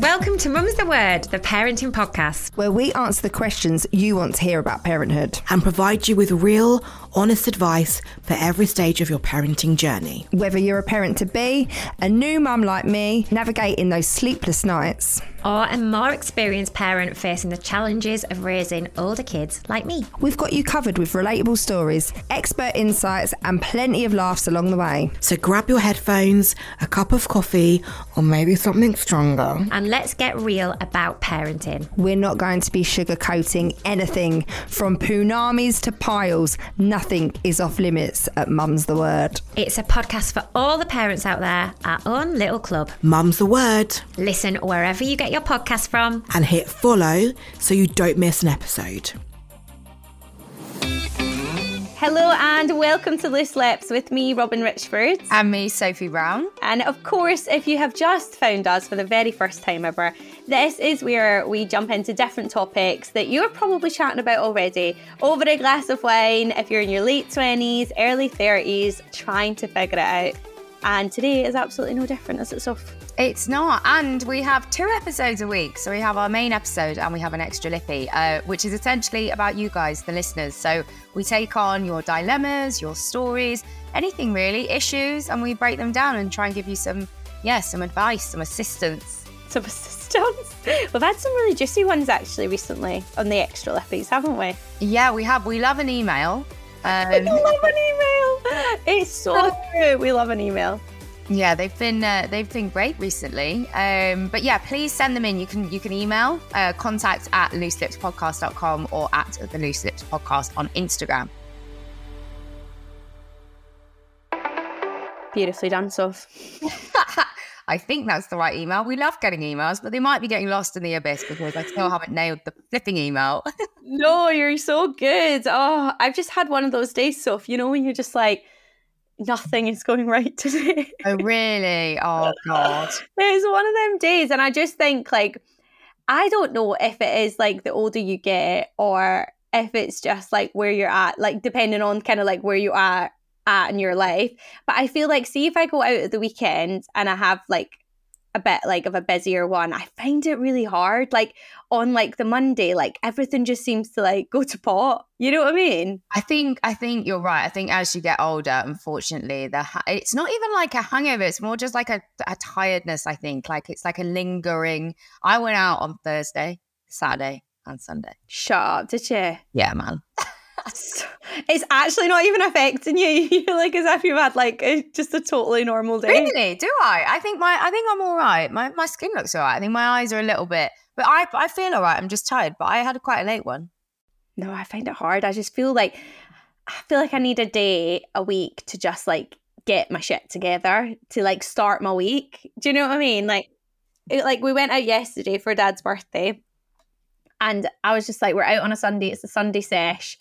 Welcome to Mum's the Word, the parenting podcast. where we answer the questions you want to hear about parenthood. and provide you with real, honest advice for every stage of your parenting journey. Whether you're a parent to be, a new mum like me, navigating those sleepless nights. Or a more experienced parent facing the challenges of raising older kids like me. We've got you covered with relatable stories, expert insights, and plenty of laughs along the way. So grab your headphones, a cup of coffee, or maybe something stronger. And let's get real about parenting. We're not going to be sugarcoating anything from punamis to piles. Nothing is off limits at Mum's the Word. It's a podcast for all the parents out there, our own little club. Mum's the word. Listen wherever you get your podcast from. And hit follow so you don't miss an episode. Hello and welcome to Loose Lips with me, Robyn Richford. And me, Sophie Brown. And of course, if you have just found us for the very first time ever, this is where we jump into different topics that you're probably chatting about already over a glass of wine if you're in your late 20s, early 30s, trying to figure it out. And today is absolutely no different, as it's Soph? It's not. And we have two episodes a week. So we have our main episode and we have an extra lippy, uh, which is essentially about you guys, the listeners. So we take on your dilemmas, your stories, anything really, issues, and we break them down and try and give you some, yeah, some advice, some assistance. Some assistance. We've had some really juicy ones actually recently on the extra lippies, haven't we? Yeah, we have. We love an email. Um, love an email. It's so true. We love an email. Yeah, they've been uh, they've been great recently. Um, but yeah, please send them in. You can you can email uh, contact at looselipspodcast.com or at the Loose Lips Podcast on Instagram. Beautifully done, Soph. I think that's the right email. We love getting emails, but they might be getting lost in the abyss because I still haven't nailed the flipping email. No, you're so good. Oh, I've just had one of those days, Soph. You know, when you're just like, nothing is going right today. oh really? Oh god. it's one of them days. And I just think, like, I don't know if it is like the older you get or if it's just like where you're at, like, depending on kind of like where you are at in your life. But I feel like, see, if I go out at the weekend and I have like a bit like of a busier one, I find it really hard. Like on like the Monday, like everything just seems to like go to pot. You know what I mean? I think I think you're right. I think as you get older, unfortunately, the ha- it's not even like a hangover. It's more just like a, a tiredness. I think like it's like a lingering. I went out on Thursday, Saturday, and Sunday. Shut up, did you? Yeah, man. It's actually not even affecting you. You're like as if you've had like a, just a totally normal day. Really? Do I? I think my I think I'm all right. My my skin looks all right. I think my eyes are a little bit, but I I feel all right. I'm just tired. But I had a quite a late one. No, I find it hard. I just feel like I feel like I need a day a week to just like get my shit together to like start my week. Do you know what I mean? Like it, like we went out yesterday for dad's birthday and I was just like we're out on a Sunday, it's a Sunday sesh.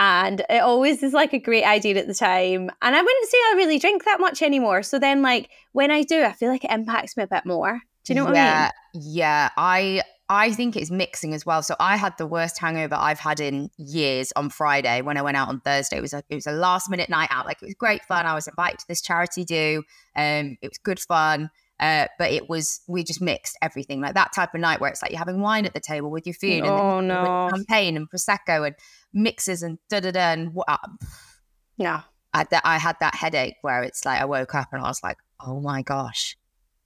And it always is like a great idea at the time. And I wouldn't say I really drink that much anymore. So then like when I do, I feel like it impacts me a bit more. Do you know what yeah, I mean? Yeah, I I think it's mixing as well. So I had the worst hangover I've had in years on Friday when I went out on Thursday. It was a it was a last minute night out. Like it was great fun. I was invited to this charity do. Um, it was good fun. Uh, but it was we just mixed everything like that type of night where it's like you're having wine at the table with your food Oh, and then no. champagne and prosecco and mixes and da da da and what Yeah. I had that I had that headache where it's like I woke up and I was like oh my gosh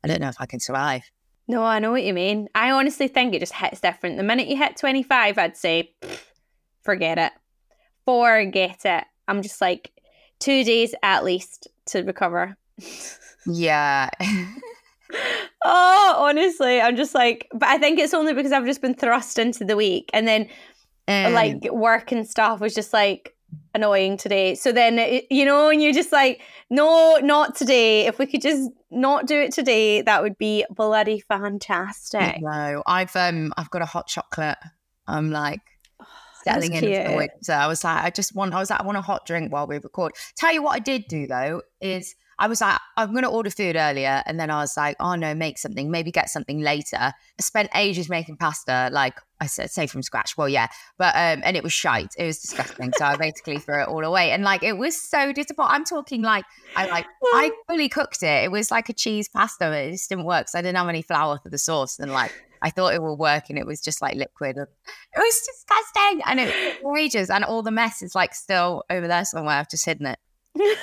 I don't know if I can survive No, I know what you mean. I honestly think it just hits different. The minute you hit 25, I'd say, "Pfft, forget it. Forget it. I'm just like two days at least to recover. Yeah. oh, honestly, I'm just like, but I think it's only because I've just been thrust into the week, and then And like work and stuff was just like annoying today. So then, you know, and you're just like, no, not today. If we could just not do it today, that would be bloody fantastic. no, I've um I've got a hot chocolate. I'm like settling in for the winter. I was like, I just want I was like, I want a hot drink while we record. Tell you what I did do though is I was like, I'm gonna order food earlier, and then I was like, oh no, make something, maybe get something later. I spent ages making pasta, like I said, say from scratch. Well, yeah, but um, and it was shite. It was disgusting. so I basically threw it all away, and like it was so disappointing. I'm talking like I like I fully cooked it. It was like a cheese pasta. But it just didn't work. So I didn't have any flour for the sauce, and like I thought it would work, and it was just like liquid. It was disgusting, and it was ages, and all the mess is like still over there somewhere. I've just hidden it.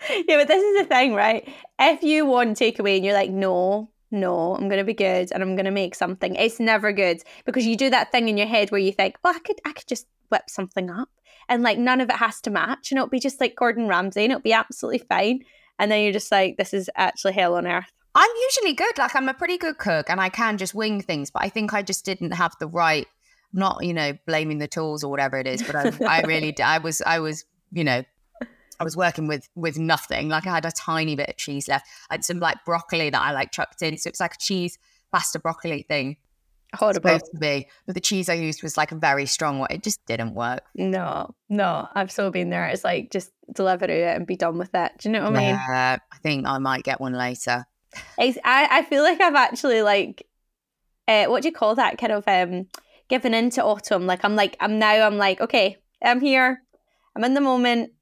yeah, but this is the thing, right? If you want takeaway and you're like, no, no, I'm gonna be good and I'm gonna make something, it's never good because you do that thing in your head where you think, well, I could, I could just whip something up, and like none of it has to match, and it'll be just like Gordon Ramsay, and it'll be absolutely fine. And then you're just like, this is actually hell on earth. I'm usually good. Like I'm a pretty good cook, and I can just wing things. But I think I just didn't have the right. Not you know blaming the tools or whatever it is, but I, I really I was I was you know I was working with with nothing. Like I had a tiny bit of cheese left. I had some like broccoli that I like chucked in, so it's like a cheese pasta broccoli thing. Horrible. Supposed to be, but the cheese I used was like a very strong one. It just didn't work. No, no, I've so been there. It's like just deliver it and be done with it. Do you know what I mean? Yeah, I think I might get one later. It's, I, I feel like I've actually like uh, what do you call that kind of um given into autumn like I'm like I'm now I'm like okay I'm here I'm in the moment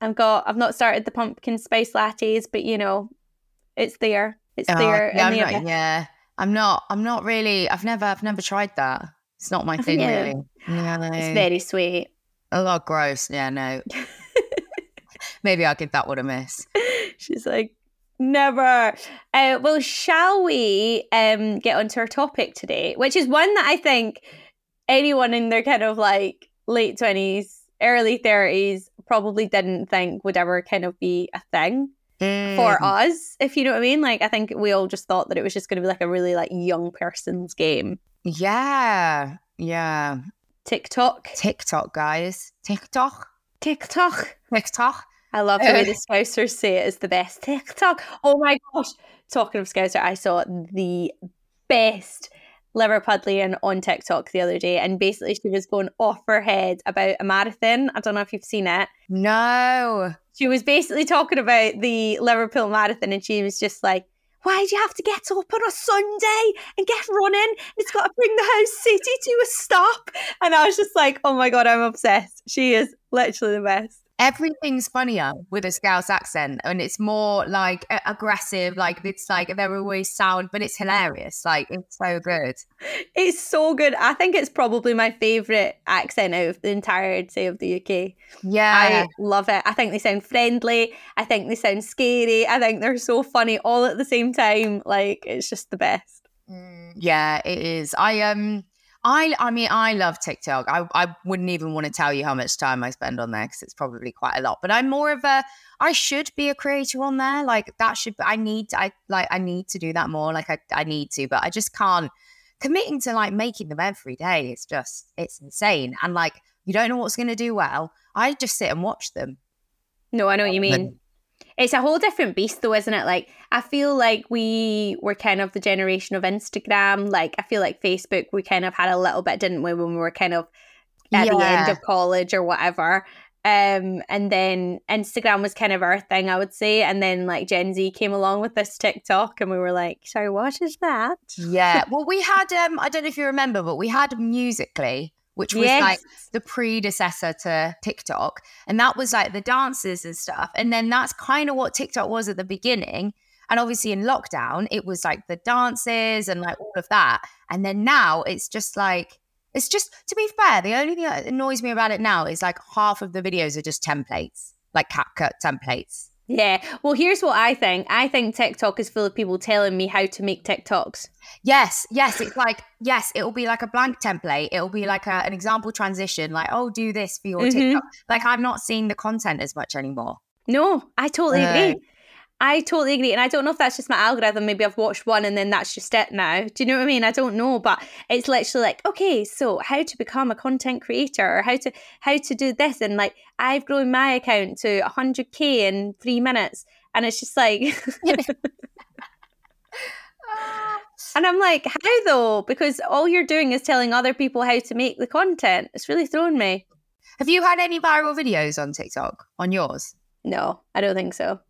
I've got I've not started the pumpkin spice lattes but you know it's there it's Oh, there yeah, I'm the not, yeah, I'm not. I'm not really. I've never. I've never tried that. It's not my thing, Yeah. really. Yeah, it's very sweet a lot gross. Yeah, no. Maybe I'll give that one a miss. she's like never uh, well shall we um get onto our topic today which is one that I think anyone in their kind of like late 20s early 30s probably didn't think would ever kind of be a thing for Mm. us if you know what I mean like I think we all just thought that it was just going to be like a really like young person's game Yeah, yeah. TikTok TikTok, guys. TikTok, TikTok TikTok. I love the way the Scousers say it is the best TikTok. Oh my gosh. Talking of Scouser, I saw the best Liverpudlian on TikTok the other day. And basically, she was going off her head about a marathon. I don't know if you've seen it. No. She was basically talking about the Liverpool marathon. And she was just like, why do you have to get up on a Sunday and get running? It's got to bring the whole city to a stop. And I was just like, oh my God, I'm obsessed. She is literally the best. Everything's funnier with a Scouse accent, and it's more like aggressive. Like it's like they're always sound, but it's hilarious. Like it's so good. It's so good. I think it's probably my favourite accent out of the entirety of the UK. Yeah, I love it. I think they sound friendly. I think they sound scary. I think they're so funny all at the same time. Like it's just the best. Yeah, it is. I um I I mean I love TikTok. I I wouldn't even want to tell you how much time I spend on there because it's probably quite a lot. But I'm more of a I should be a creator on there. Like that should I need I like I need to do that more. Like I I need to, but I just can't committing to like making them every day. It's just it's insane. And like you don't know what's going to do well. I just sit and watch them. No, I know what you mean. It's a whole different beast, though, isn't it? Like, I feel like we were kind of the generation of Instagram. Like, I feel like Facebook, we kind of had a little bit, didn't we, when we were kind of at the end of college or whatever. Um, and then Instagram was kind of our thing, I would say. And then like Gen Z came along with this TikTok, and we were like, "So what is that?" Yeah. Well, we had um I don't know if you remember, but we had Musical.ly, which was Yes. like the predecessor to TikTok, and that was like the dances and stuff. And then that's kind of what TikTok was at the beginning. And obviously in lockdown, it was like the dances and like all of that. And then now it's just like it's just to be fair, the only thing that annoys me about it now is like half of the videos are just templates, like CapCut templates. Yeah. Well, here's what I think. I think TikTok is full of people telling me how to make TikToks. Yes, yes. It's like, yes, it'll be like a blank template. It'll be like a, an example transition, like, oh, do this for your Mhm. TikTok. Like, I'm not seeing the content as much anymore. No, I totally No. agree. I totally agree. And I don't know if that's just my algorithm. Maybe I've watched one and then that's just it now. Do you know what I mean? I don't know. But it's literally like, okay, so how to become a content creator or how to how to do this. And like I've grown my account to 100k in three minutes. And it's just like And I'm like, how though? Because all you're doing is telling other people how to make the content. It's really thrown me. Have you had any viral videos on TikTok on yours? No, I don't think so.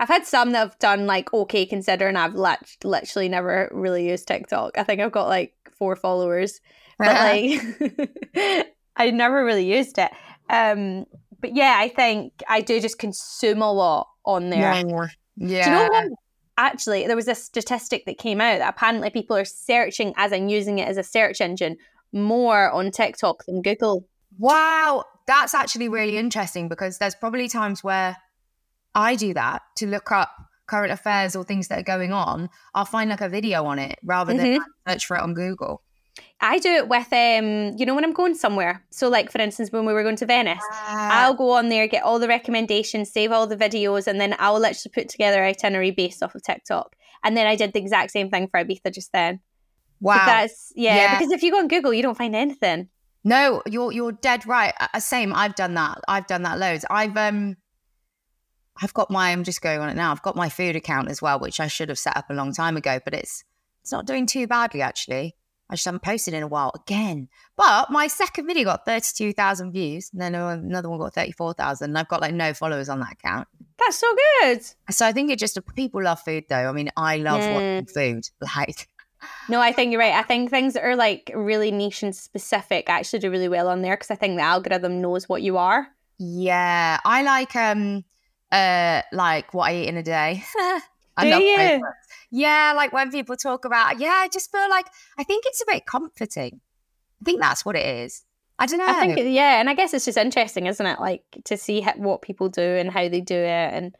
I've had some that have done like okay considering I've lit- literally never really used TikTok. I think I've got like four followers, but like I never really used it. Um, but yeah, I think I do just consume a lot on there. Yeah. Do you know what? Actually, there was a statistic that came out that apparently people are searching, as in using it as a search engine, more on TikTok than Google. Wow, that's actually really interesting because there's probably times where I do that to look up current affairs or things that are going on. I'll find like a video on it rather than Mhm. search for it on Google. I do it with, um, you know, when I'm going somewhere. So, like for instance, when we were going to Venice, Ah. I'll go on there, get all the recommendations, save all the videos, and then I'll literally put together an itinerary based off of TikTok. And then I did the exact same thing for Ibiza just then. So wow. that's yeah, Yeah. because if you go on Google, you don't find anything. No, you're you're dead right. Uh, same. I've done that. I've done that loads. I've um I've got my I'm just going on it now. I've got my food account as well, which I should have set up a long time ago, but it's it's not doing too badly actually. I just haven't posted in a while again. But my second video got 32,000 views, and then another one got 34,000. And I've got like no followers on that account. That's so good. So I think it just people love food though. I mean, I love Yeah. watching food. Like No, I think you're right. I think things that are like really niche and specific actually do really well on there because I think the algorithm knows what you are. Yeah, I like um uh like what I eat in a day. I Do love you? Yeah, like when people talk about yeah, I just feel like I think it's a bit comforting. I think that's what it is. I don't know. I think, it- yeah, and I guess it's just interesting, isn't it? Like to see what people do and how they do it. And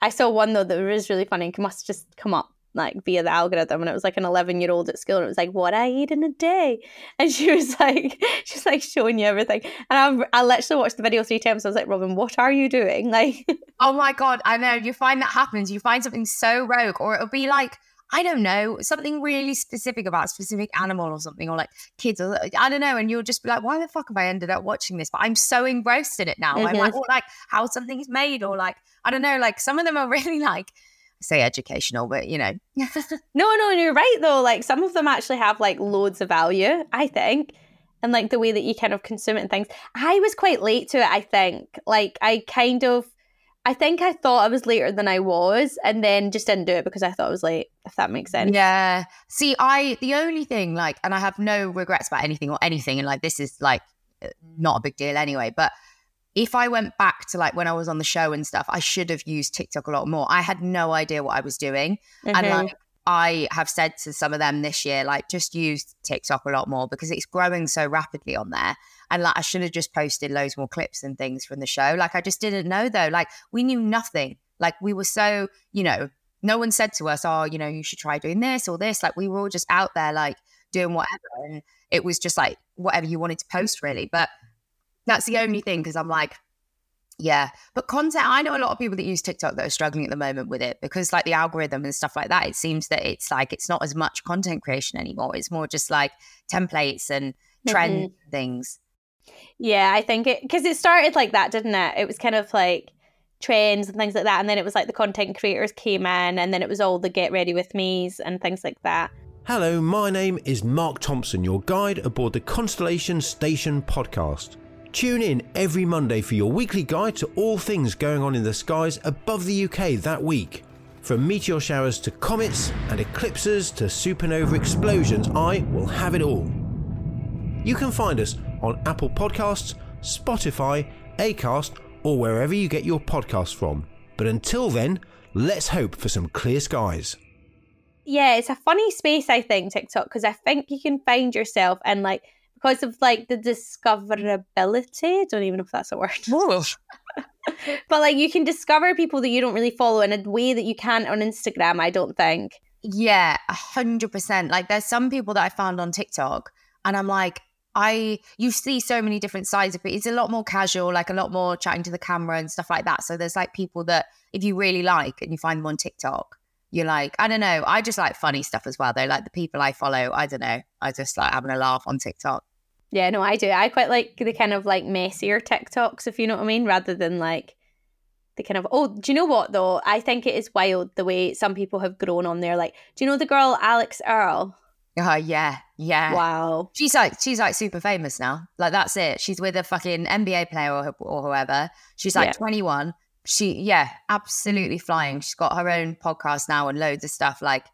I saw one though that was really funny. It must just come up like via the algorithm, and it was like an eleven-year-old at school, and it was like, "What I eat in a day," and she was like, she's like showing you everything. And I, I literally watched the video three times. I was like, "Robyn, what are you doing?" Like, Oh my god, I know. You find that happens. You find something so rogue, or it'll be like I don't know something really specific about a specific animal or something, or like kids, or I don't know. And you'll just be like, "Why the fuck have I ended up watching this?" But I'm so engrossed in it now. I'm like, or like how something's made, or like I don't know. Like some of them are really like say educational, but you know, no, no, you're right though. Like some of them actually have like loads of value. I think. And like the way that you kind of consume it and things. I was quite late to it, I think. Like I kind of I think I thought I was later than I was and then just didn't do it because I thought I was late, if that makes sense. Yeah. See, I the only thing like, and I have no regrets about anything or anything, and like this is like uh, not a big deal anyway. But if I went back to like when I was on the show and stuff, I should have used TikTok a lot more. I had no idea what I was doing, and Mhm. like I have said to some of them this year, like just use TikTok a lot more because it's growing so rapidly on there. And like I should have just posted loads more clips and things from the show. Like I just didn't know though. Like we knew nothing. Like we were so, you know, no one said to us, oh, you know, you should try doing this or this. Like we were all just out there like doing whatever. And it was just like whatever you wanted to post really. But that's the only thing because I'm like, yeah. But content, I know a lot of people that use TikTok that are struggling at the moment with it because like the algorithm and stuff like that, it seems that it's like it's not as much content creation anymore. It's more just like templates and trend mm-hmm. things. Yeah, I think it because it started like that, didn't it? It was kind of like trends and things like that, and then it was like the content creators came in, and then it was all the get ready with me's and things like that. Hello, my name is Mark Thompson, your guide aboard the Constellation Station podcast. Tune in every Monday for your weekly guide to all things going on in the skies above the UK that week. From meteor showers to comets and eclipses to supernova explosions, I will have it all. You can find us on Apple Podcasts, Spotify, Acast, or wherever you get your podcasts from. But until then, let's hope for some clear skies. yeah, it's a funny space, I think, TikTok, because I think you can find yourself and like because of like the discoverability. I don't even know if that's a word. but like you can discover people that you don't really follow in a way that you can't on Instagram, I don't think. Yeah, a hundred percent. Like there's some people that I found on TikTok and I'm like, I you see so many different sides of it. It's a lot more casual, like a lot more chatting to the camera and stuff like that. So there's like people that if you really like and you find them on TikTok, you're like, I don't know. I just like funny stuff as well. Though, like the people I follow, I don't know. I just like having a laugh on TikTok. Yeah, no, I do. I quite like the kind of like messier TikToks, if you know what I mean, rather than like the kind of oh, do you know what though? I think it is wild the way some people have grown on there. Like, do you know the girl Alix Earle? Oh yeah, yeah. Wow. She's like she's like super famous now. Like that's it. She's with a fucking NBA player or, or whoever. She's like Yeah. 21. She yeah, absolutely flying. She's got her own podcast now and loads of stuff. Like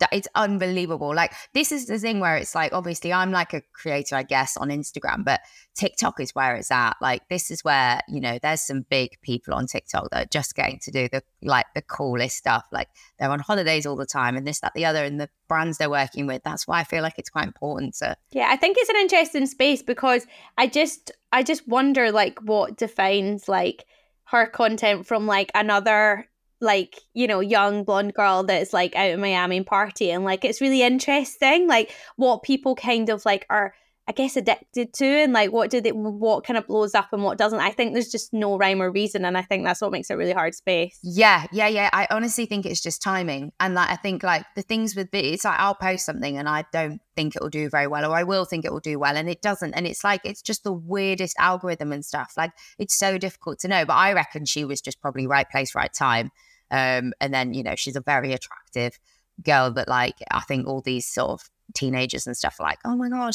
that it's unbelievable. Like this is the thing where it's like obviously I'm like a creator, I guess, on Instagram, but TikTok is where it's at. Like this is where, you know, there's some big people on TikTok that are just getting to do the like the coolest stuff. Like they're on holidays all the time and this, that, the other, and the brands they're working with. That's why I feel like it's quite important to Yeah, I think it's an interesting space because I just I just wonder like what defines like her content from like another like you know young blonde girl that's like out in Miami party and like it's really interesting like what people kind of like are I guess addicted to and like what do they what kind of blows up and what doesn't I think there's just no rhyme or reason and I think that's what makes it really hard space Yeah, yeah, yeah. I honestly think it's just timing. And like I think like the things with it's like I'll post something and I don't think it will do very well, or I will think it will do well, and it doesn't. And it's like it's just the weirdest algorithm and stuff. Like it's so difficult to know. But I reckon she was just probably right place, right time. Um, and then, you know, she's a very attractive girl that like I think all these sort of teenagers and stuff are like, oh my God.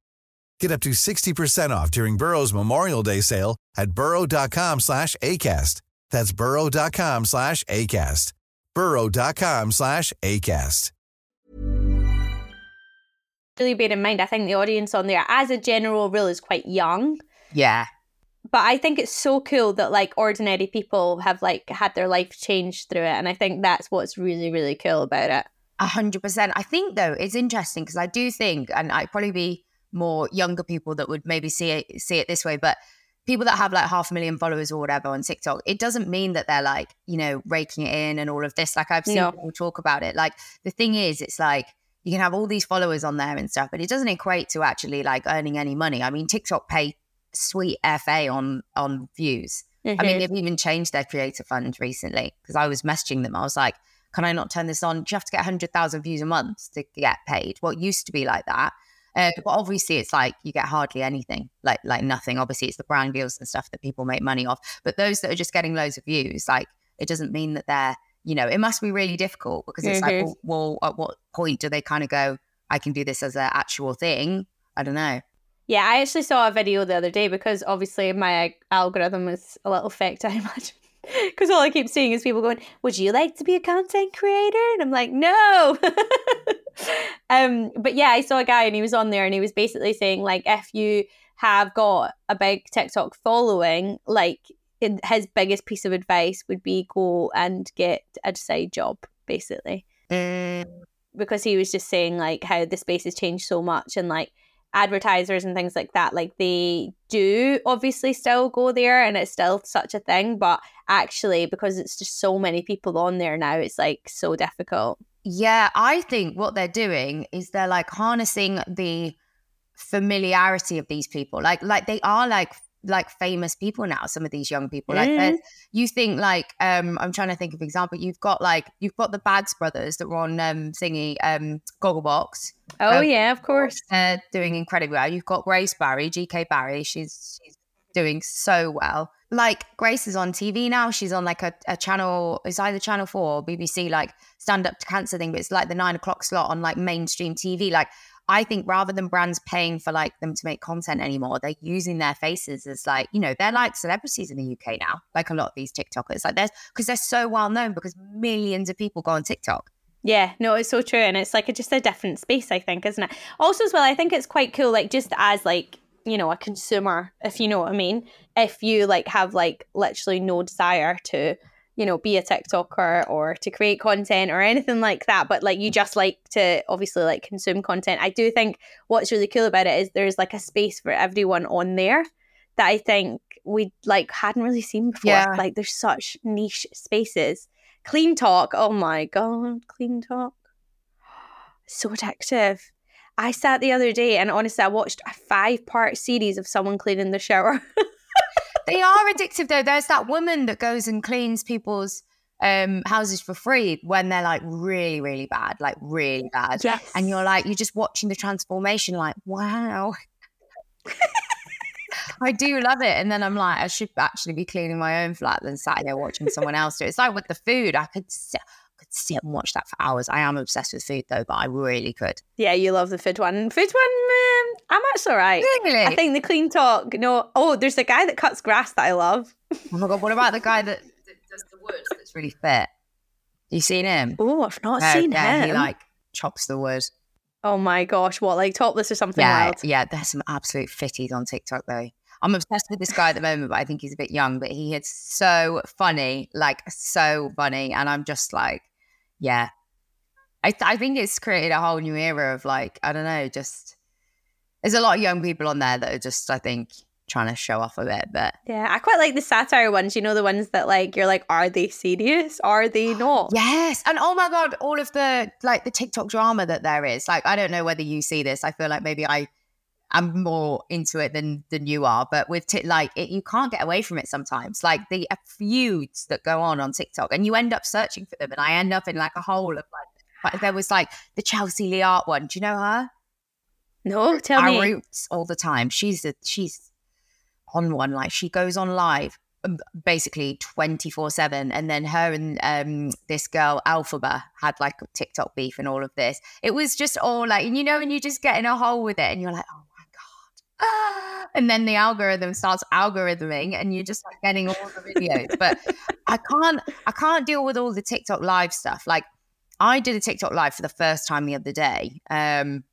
Get up to 60% off during Burrow's Memorial Day sale at burrow.com slash ACAST. That's burrow.com slash ACAST. burrow.com slash ACAST. really bear in mind I think the audience on there as a general rule is quite young Yeah. but I think it's so cool that like ordinary people have like had their life changed through it, and I think that's what's really really cool about it. A hundred percent. I think though it's interesting because I do think, and I'd probably be more younger people that would maybe see it see it this way, but people that have like half a million followers or whatever on TikTok, it doesn't mean that they're like you know raking it in and all of this. Like I've seen No. people talk about it. Like the thing is, it's like you can have all these followers on there and stuff, but it doesn't equate to actually like earning any money. I mean, TikTok pay sweet fa on on views. I mean, Mhm. they've even changed their creator fund recently because I was messaging them. I was like, can I not turn this on? Do you have to get 100,000 views a month to get paid? Well, it used to be like that. Uh, but obviously, it's like you get hardly anything, like like nothing. Obviously, it's the brand deals and stuff that people make money off. But those that are just getting loads of views, like it doesn't mean that they're, you know, it must be really difficult because it's like, Mhm. well, well, at what point do they kind of go, I can do this as an actual thing? I don't know. Yeah, I actually saw a video the other day because obviously my algorithm is a little fucked, I imagine. Because all I keep seeing is people going, "Would you like to be a content creator?" And I'm like, "No." um, but yeah, I saw a guy and he was on there and he was basically saying like, if you have got a big TikTok following, like his biggest piece of advice would be go and get a side job, basically. Mm, because he was just saying like how the space has changed so much and like advertisers and things like that like they do obviously still go there and it's still such a thing but actually because it's just so many people on there now it's like so difficult yeah i think what they're doing is they're like harnessing the familiarity of these people like like they are like like famous people now some of these young people like Mm. you think like um i'm trying to think of example you've got like you've got the bags brothers that were on um thingy um gogglebox oh Um, yeah of course uh, doing incredibly well you've got grace barry gk barry she's she's doing so well like grace is on tv now she's on like a, a channel it's either channel 4 or bbc like stand up to cancer thing but it's like the nine o'clock slot on like mainstream tv like I think rather than brands paying for like them to make content anymore, they're using their faces as like, you know, they're like celebrities in the UK now, like a lot of these TikTokers. Like there's because they're so well known because millions of people go on TikTok. Yeah, no, it's so true, and it's like a, just a different space, I think, isn't it? Also, as well, I think it's quite cool, like just as like you know a consumer, if you know what I mean. If you like have like literally no desire to, you know, be a TikToker or to create content or anything like that, but like you just like to obviously like consume content. I do think what's really cool about it is there's like a space for everyone on there that I think we like hadn't really seen before. Yeah. Like there's such niche spaces. CleanTok. Oh my god, CleanTok. So addictive. I sat the other day and honestly I watched a five part series of someone cleaning the shower. They are addictive though. There's that woman that goes and cleans people's um, houses for free when they're like really, really bad, like really bad. Yes. And you're like, you're just watching the transformation, like, wow. I do love it. And then I'm like, I should actually be cleaning my own flat than sat here watching someone else do it. It's like with the food. I could sit, I could sit and watch that for hours. I am obsessed with food though, but I really could. yeah, you love the food one. Food one, um, I'm actually alright. Really? I think the CleanTok. No, oh, there's a guy that cuts grass that I love. Oh my god, what about the guy that, that does the wood that's really fit? You seen him? Oh, I've not No, seen yeah, him. He like chops the wood. oh my gosh, what like topless or something Yeah, wild? yeah. There's some absolute fitties on TikTok though. I'm obsessed with this guy at the moment, but I think he's a bit young. But he is so funny, like so funny, and I'm just like, yeah. I th- I think it's created a whole new era of like I don't know, just there's a lot of young people on there that are just I think trying to show off a bit, but Yeah, I quite like the satire ones. You know, the ones that like you're like, are they serious? Are they not? Yes. And oh my God, all of the like the TikTok drama that there is. Like, I don't know whether you see this. I feel like maybe I am more into it than than you are. But with t- like it, you can't get away from it sometimes. Like the feuds that go on on TikTok, and you end up searching for them, and I end up in like a hole of like. like, There was like the Chelsea Lee Art one. Do you know her? No, tell Our me. roots all the time. She's a, she's on one like she goes on live um, basically 24 7 and then her and um this girl alphaba had like tiktok beef and all of this it was just all like and you know and you just get in a hole with it and you're like oh. And then the algorithm starts algorithming and you're just like getting all the videos but i can't i can't deal with all the tiktok live stuff like i did a tiktok live for the first time the other day um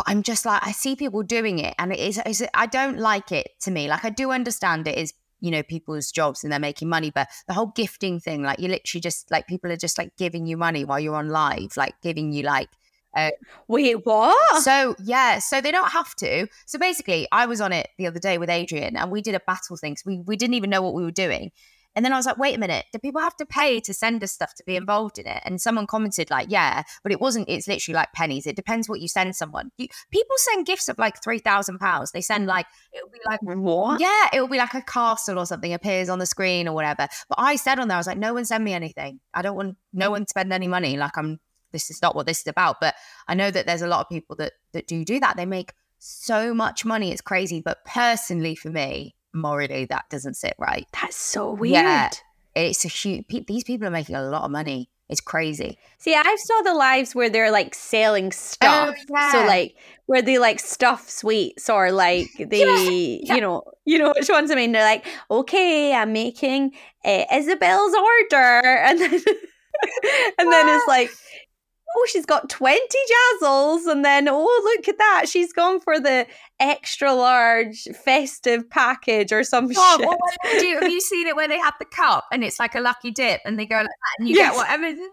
but I'm just like I see people doing it, and it is, is I don't like it to me. Like I do understand it is you know people's jobs and they're making money, but the whole gifting thing, like you literally just like people are just like giving you money while you're on live, like giving you like. Uh, Wait, what? so yeah, so they don't have to. So basically, I was on it the other day with Adrian, and we did a battle thing. So we we didn't even know what we were doing. And then I was like, wait a minute, do people have to pay to send us stuff to be involved in it? And someone commented, like, yeah, but it wasn't, it's literally like pennies. It depends what you send someone. You, people send gifts of like £3,000. They send like, it'll be like, what? yeah, it'll be like a castle or something appears on the screen or whatever. But I said on there, I was like, no one send me anything. I don't want no one to spend any money. Like, I'm, this is not what this is about. But I know that there's a lot of people that, that do do that. They make so much money. It's crazy. But personally, for me, morally, that doesn't sit right. That's so weird. Yeah, it's a huge. Pe- these people are making a lot of money. It's crazy. See, I've saw the lives where they're like selling stuff. yeah. So like where they like stuff sweets or like they, yeah. you know, you know which ones I mean. They're like, okay, I'm making uh, Isabel's order, and then and then it's like. Oh, she's got 20 jazzles, and then oh, look at that. She's gone for the extra large festive package or some Oh, shit. what would they do? Have you seen it where they have the cup and it's like a lucky dip and they go like that and you Yes. get whatever?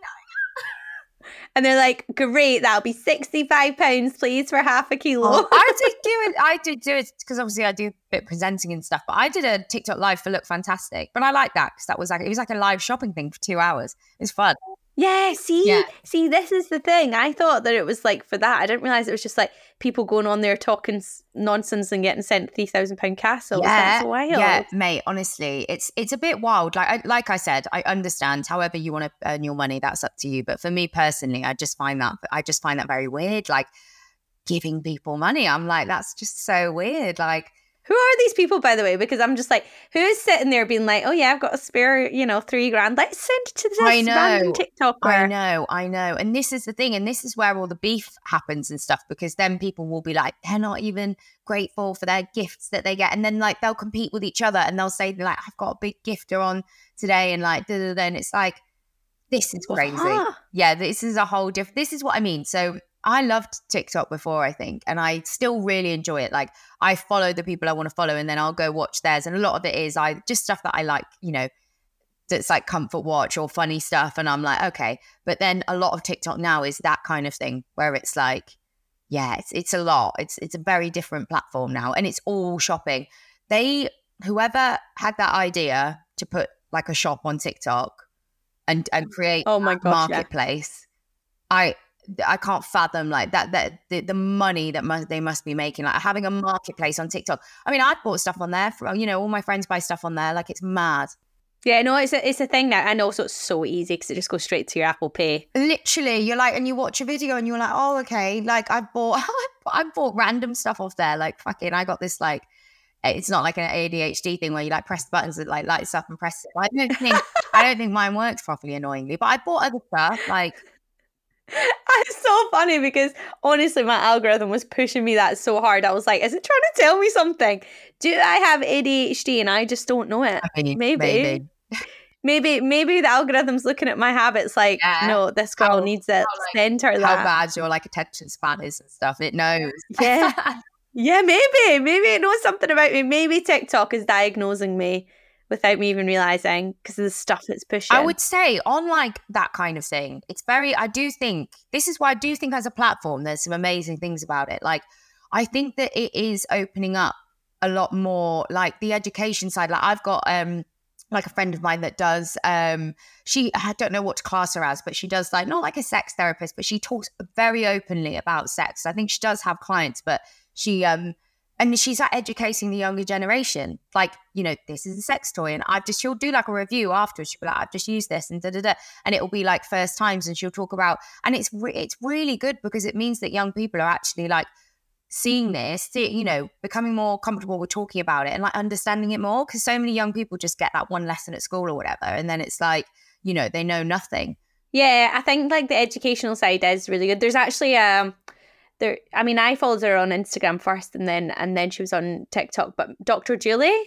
And they're like, great, that'll be £65, please, for half a kilo. Oh, I did do it. I did do it because obviously I do a bit presenting and stuff. But I did a TikTok live for Look Fantastic. But I like that because that was like it was like a live shopping thing for two hours. It was fun. Yeah, see, Yeah. see, this is the thing. I thought that it was like for that. I didn't realize it was just like people going on there talking nonsense and getting sent three thousand pound castles. That's wild. yeah, mate. Honestly, it's it's a bit wild. Like I, like I said, I understand. However you want to earn your money, that's up to you. But for me personally, I just find that I just find that very weird. Like giving people money, I'm like that's just so weird. Like Who are these people, by the way? Because I'm just like, who is sitting there being like, oh yeah, I've got a spare, you know, three grand. Let's send it to this I random know. TikToker. I know, I know. And this is the thing, and this is where all the beef happens and stuff, because then people will be like, they're not even grateful for their gifts that they get. And then like they'll compete with each other and they'll say, like, I've got a big gifter on today, and like da, da, da. and it's like, this is crazy. What? Yeah, this is a whole different this is what I mean. So I loved TikTok before, I think, and I still really enjoy it. Like I follow the people I want to follow and then I'll go watch theirs. And a lot of it is I just stuff that I like, you know, that's like comfort watch or funny stuff. And I'm like, okay. But then a lot of TikTok now is that kind of thing where it's like, yeah, it's it's a lot. It's it's a very different platform now. And it's all shopping. They whoever had that idea to put like a shop on TikTok and and create Oh my gosh, yeah. marketplace, I I can't fathom like that that the, the money that must they must be making like having a marketplace on TikTok. I mean, I bought stuff on there from you know all my friends buy stuff on there like it's mad. Yeah, no, it's a, it's a thing now. And also, it's so easy because it just goes straight to your Apple Pay. Literally, you're like, and you watch a video and you're like, oh, okay. Like I bought, I bought random stuff off there. Like fucking, I got this like, eh, it's not like an ADHD thing where you like press the buttons that like lights up and press it. I don't think, I don't think mine works properly, annoyingly. But I bought other stuff like, It's so funny because honestly, my algorithm was pushing me that so hard. I was like, is it trying to tell me something? Do I have ADHD and I just don't know it? I mean, Maybe. maybe. Maybe maybe the algorithm's looking at my habits like, Yeah. no, this girl How- needs it. how, like, Send her how that. bad your like attention span is and stuff. It knows. Yeah. Yeah, maybe. Maybe it knows something about me. Maybe TikTok is diagnosing me without me even realizing because of the stuff that's pushing. I would say on like that kind of thing, it's very, I do think, this is why I do think as a platform, there's some amazing things about it. Like, I think that it is opening up a lot more, like the education side. Like, I've got, um, like a friend of mine that does um she I don't know what to class her as but she does like not like a sex therapist but she talks very openly about sex I think she does have clients but she um and she's like educating the younger generation like you know this is a sex toy and i've just she'll do like a review afterwards. She'll be like i've just used this and da da da. And it will be like first times and she'll talk about and it's re- it's really good because it means that young people are actually like seeing this see, you know becoming more comfortable with talking about it and like understanding it more because so many young people just get that one lesson at school or whatever and then it's like you know they know nothing. Yeah, I think like the educational side is really good. There's actually um there I mean I followed her on Instagram first and then and then she was on TikTok, but Dr. Julie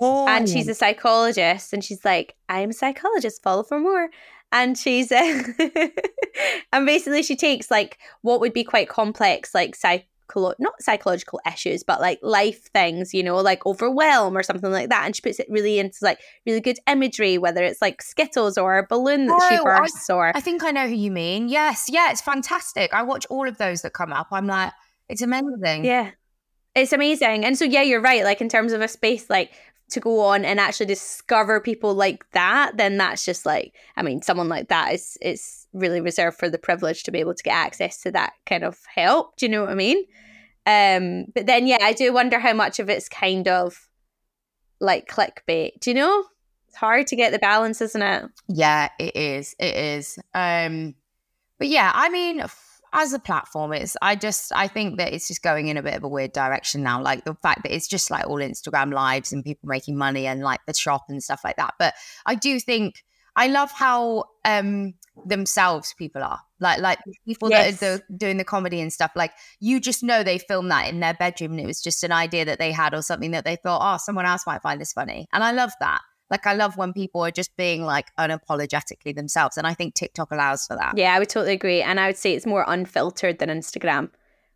oh and she's a psychologist and she's like, I'm a psychologist, follow for more. And she's uh, and basically she takes like what would be quite complex like psycho not psychological issues, but like life things, you know, like overwhelm or something like that. And she puts it really into like really good imagery, whether it's like Skittles or a balloon that she Oh, I- bursts or I think I know who you mean. Yes, yeah, it's fantastic. I watch all of those that come up. I'm like, it's amazing. Yeah. It's amazing. And so yeah, you're right. Like in terms of a space like to go on and actually discover people like that, then that's just like I mean, someone like that is is really reserved for the privilege to be able to get access to that kind of help. Do you know what I mean? Um but then yeah, I do wonder how much of it's kind of like clickbait. Do you know? It's hard to get the balance, isn't it? Yeah, it is. It is. Um, but yeah, I mean, as a platform, it's. I just, I think that it's just going in a bit of a weird direction now. Like the fact that it's just like all Instagram lives and people making money and like the shop and stuff like that. But I do think I love how um themselves people are. Like, like people Yes. that are the, doing the comedy and stuff. Like you just know they filmed that in their bedroom and it was just an idea that they had or something that they thought, oh, someone else might find this funny. And I love that. Like I love when people are just being like unapologetically themselves. And I think TikTok allows for that. Yeah, I would totally agree. And I would say it's more unfiltered than Instagram,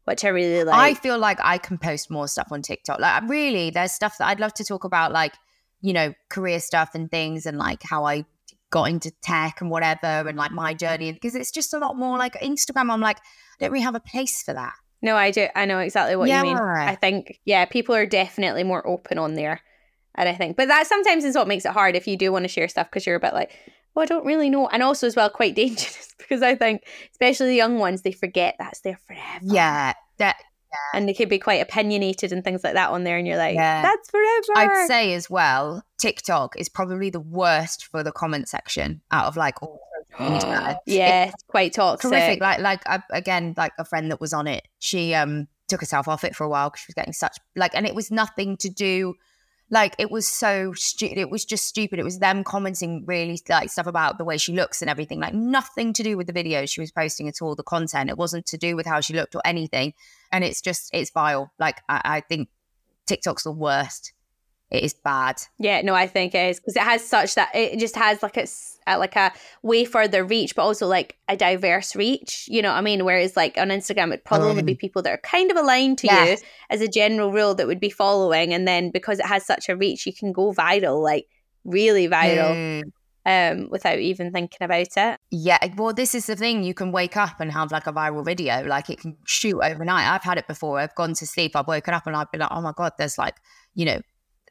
which I really like. I feel like I can post more stuff on TikTok. Like really, there's stuff that I'd love to talk about, like, you know, career stuff and things and like how I got into tech and whatever and like my journey because it's just a lot more like Instagram. I'm like, I don't really have a place for that. No, I do. I know exactly what Yeah. you mean. I think, yeah, people are definitely more open on there. And I think, but that sometimes is what makes it hard if you do want to share stuff because you're a bit like, well, I don't really know. And also, as well, quite dangerous because I think, especially the young ones, they forget that's there forever. Yeah, that And they could be quite opinionated and things like that on there. And you're like, Yeah. that's forever. I'd say as well, TikTok is probably the worst for the comment section out of like all social media. yeah, it's quite toxic. horrific. Like, like I, again, like a friend that was on it, she um took herself off it for a while because she was getting such like, and it was nothing to do. Like it was so stupid. It was just stupid. It was them commenting really like stuff about the way she looks and everything. Like nothing to do with the videos she was posting at all. The content. It wasn't to do with how she looked or anything. And it's just it's vile. Like I, I think TikTok's the worst. It is bad. Yeah, no, I think it is because it has such that it just has like a s- uh, like a way further reach, but also like a diverse reach. You know what I mean? Whereas like on Instagram, it'd probably only be people that are kind of aligned to Yes. you as a general rule that would be following, and then because it has such a reach, you can go viral, like really viral, Mm. um, without even thinking about it. Yeah, well, this is the thing. You can wake up and have like a viral video, like it can shoot overnight. I've had it before. I've gone to sleep, I've woken up and I've been like, oh my God, there's like, you know,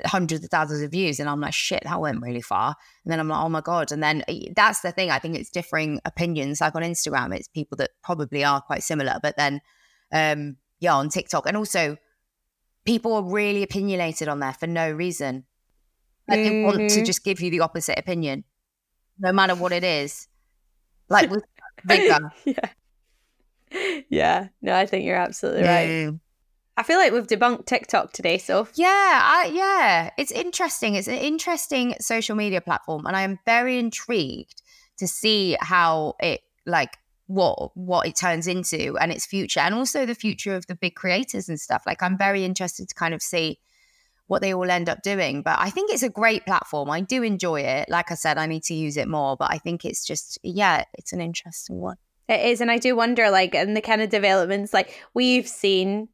hundreds of thousands of views. And I'm like, shit, that went really far. And then I'm like, oh my God. And then eh, that's the thing. I think it's differing opinions. Like on Instagram, it's people that probably are quite similar. But then, um, yeah, on TikTok. And also, people are really opinionated on there for no reason. Like they want to Mhm. just give you the opposite opinion, no matter what it is. Like with Vigor. yeah, yeah. No, I think you're absolutely right. I feel like we've debunked TikTok today, so Yeah, I, yeah, it's interesting. It's an interesting social media platform, and I am very intrigued to see how it like what what it turns into and its future, and also the future of the big creators and stuff. Like, I'm very interested to kind of see what they all end up doing. But I think it's a great platform. I do enjoy it. Like I said, I need to use it more, but I think it's just yeah, it's an interesting one. It is, and I do wonder, like, in the kind of developments, like we've seen.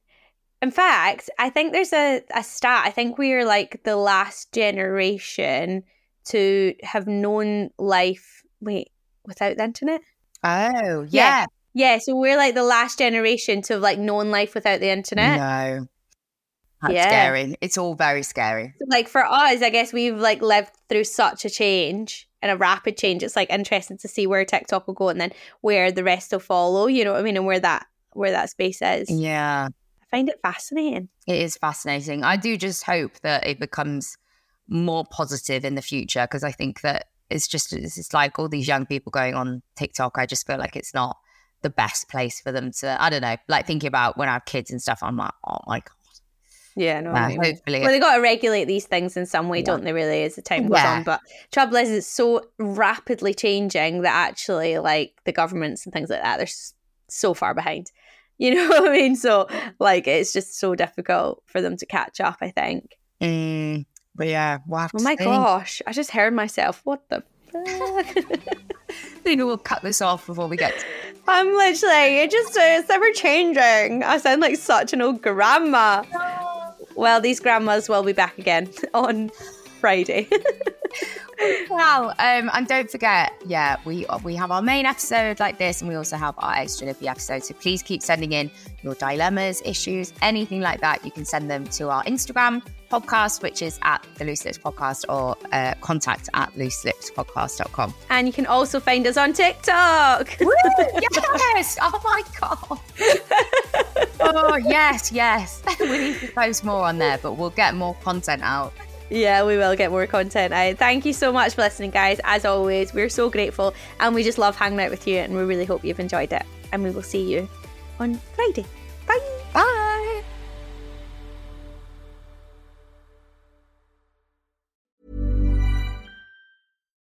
In fact, I think there's a, a stat. I think we are like the last generation to have known life. Wait, without the internet? Oh Yeah. Yeah, so we're like the last generation to have like known life without the internet. No. That's Yeah. scary. It's all very scary. Like for us, I guess we've like lived through such a change and a rapid change. It's like interesting to see where TikTok will go and then where the rest will follow. You know what I mean? And where that where that space is. Yeah. I find it fascinating. It is fascinating. I do just hope that it becomes more positive in the future because I think that it's just it's just like all these young people going on TikTok. I just feel like it's not the best place for them to. I don't know. Like thinking about when I have kids and stuff, I'm like, oh my god. Yeah, no. Nah, hopefully, well, they got to regulate these things in some way, Yeah. don't they? Really, as the time goes Yeah. on. But trouble is, it's so rapidly changing that actually, like the governments and things like that, they're so far behind. You know what I mean? So, like, it's just so difficult for them to catch up. I think. Mm, but yeah, we'll Oh my see. gosh! I just heard myself. What the? fuck? Maybe we'll cut this off before we get. To- I'm literally. It just uh, it's ever changing. I sound like such an old grandma. Well, these grandmas will be back again on Friday. Wow. Um, and don't forget, yeah, we we have our main episode like this, and we also have our extra lippy episode. So please keep sending in your dilemmas, issues, anything like that. You can send them to our Instagram podcast, which is at the Loose Lips Podcast, or uh, contact at looselipspodcast.com. and you can also find us on TikTok. Woo! Yes! Oh my god! oh yes, yes. we need to post more on there, but we'll get more content out. Yeah, we will get more content out. Thank you so much for listening, guys. As always, we're so grateful and we just love hanging out with you and we really hope you've enjoyed it. And we will see you on Friday. Bye. Bye.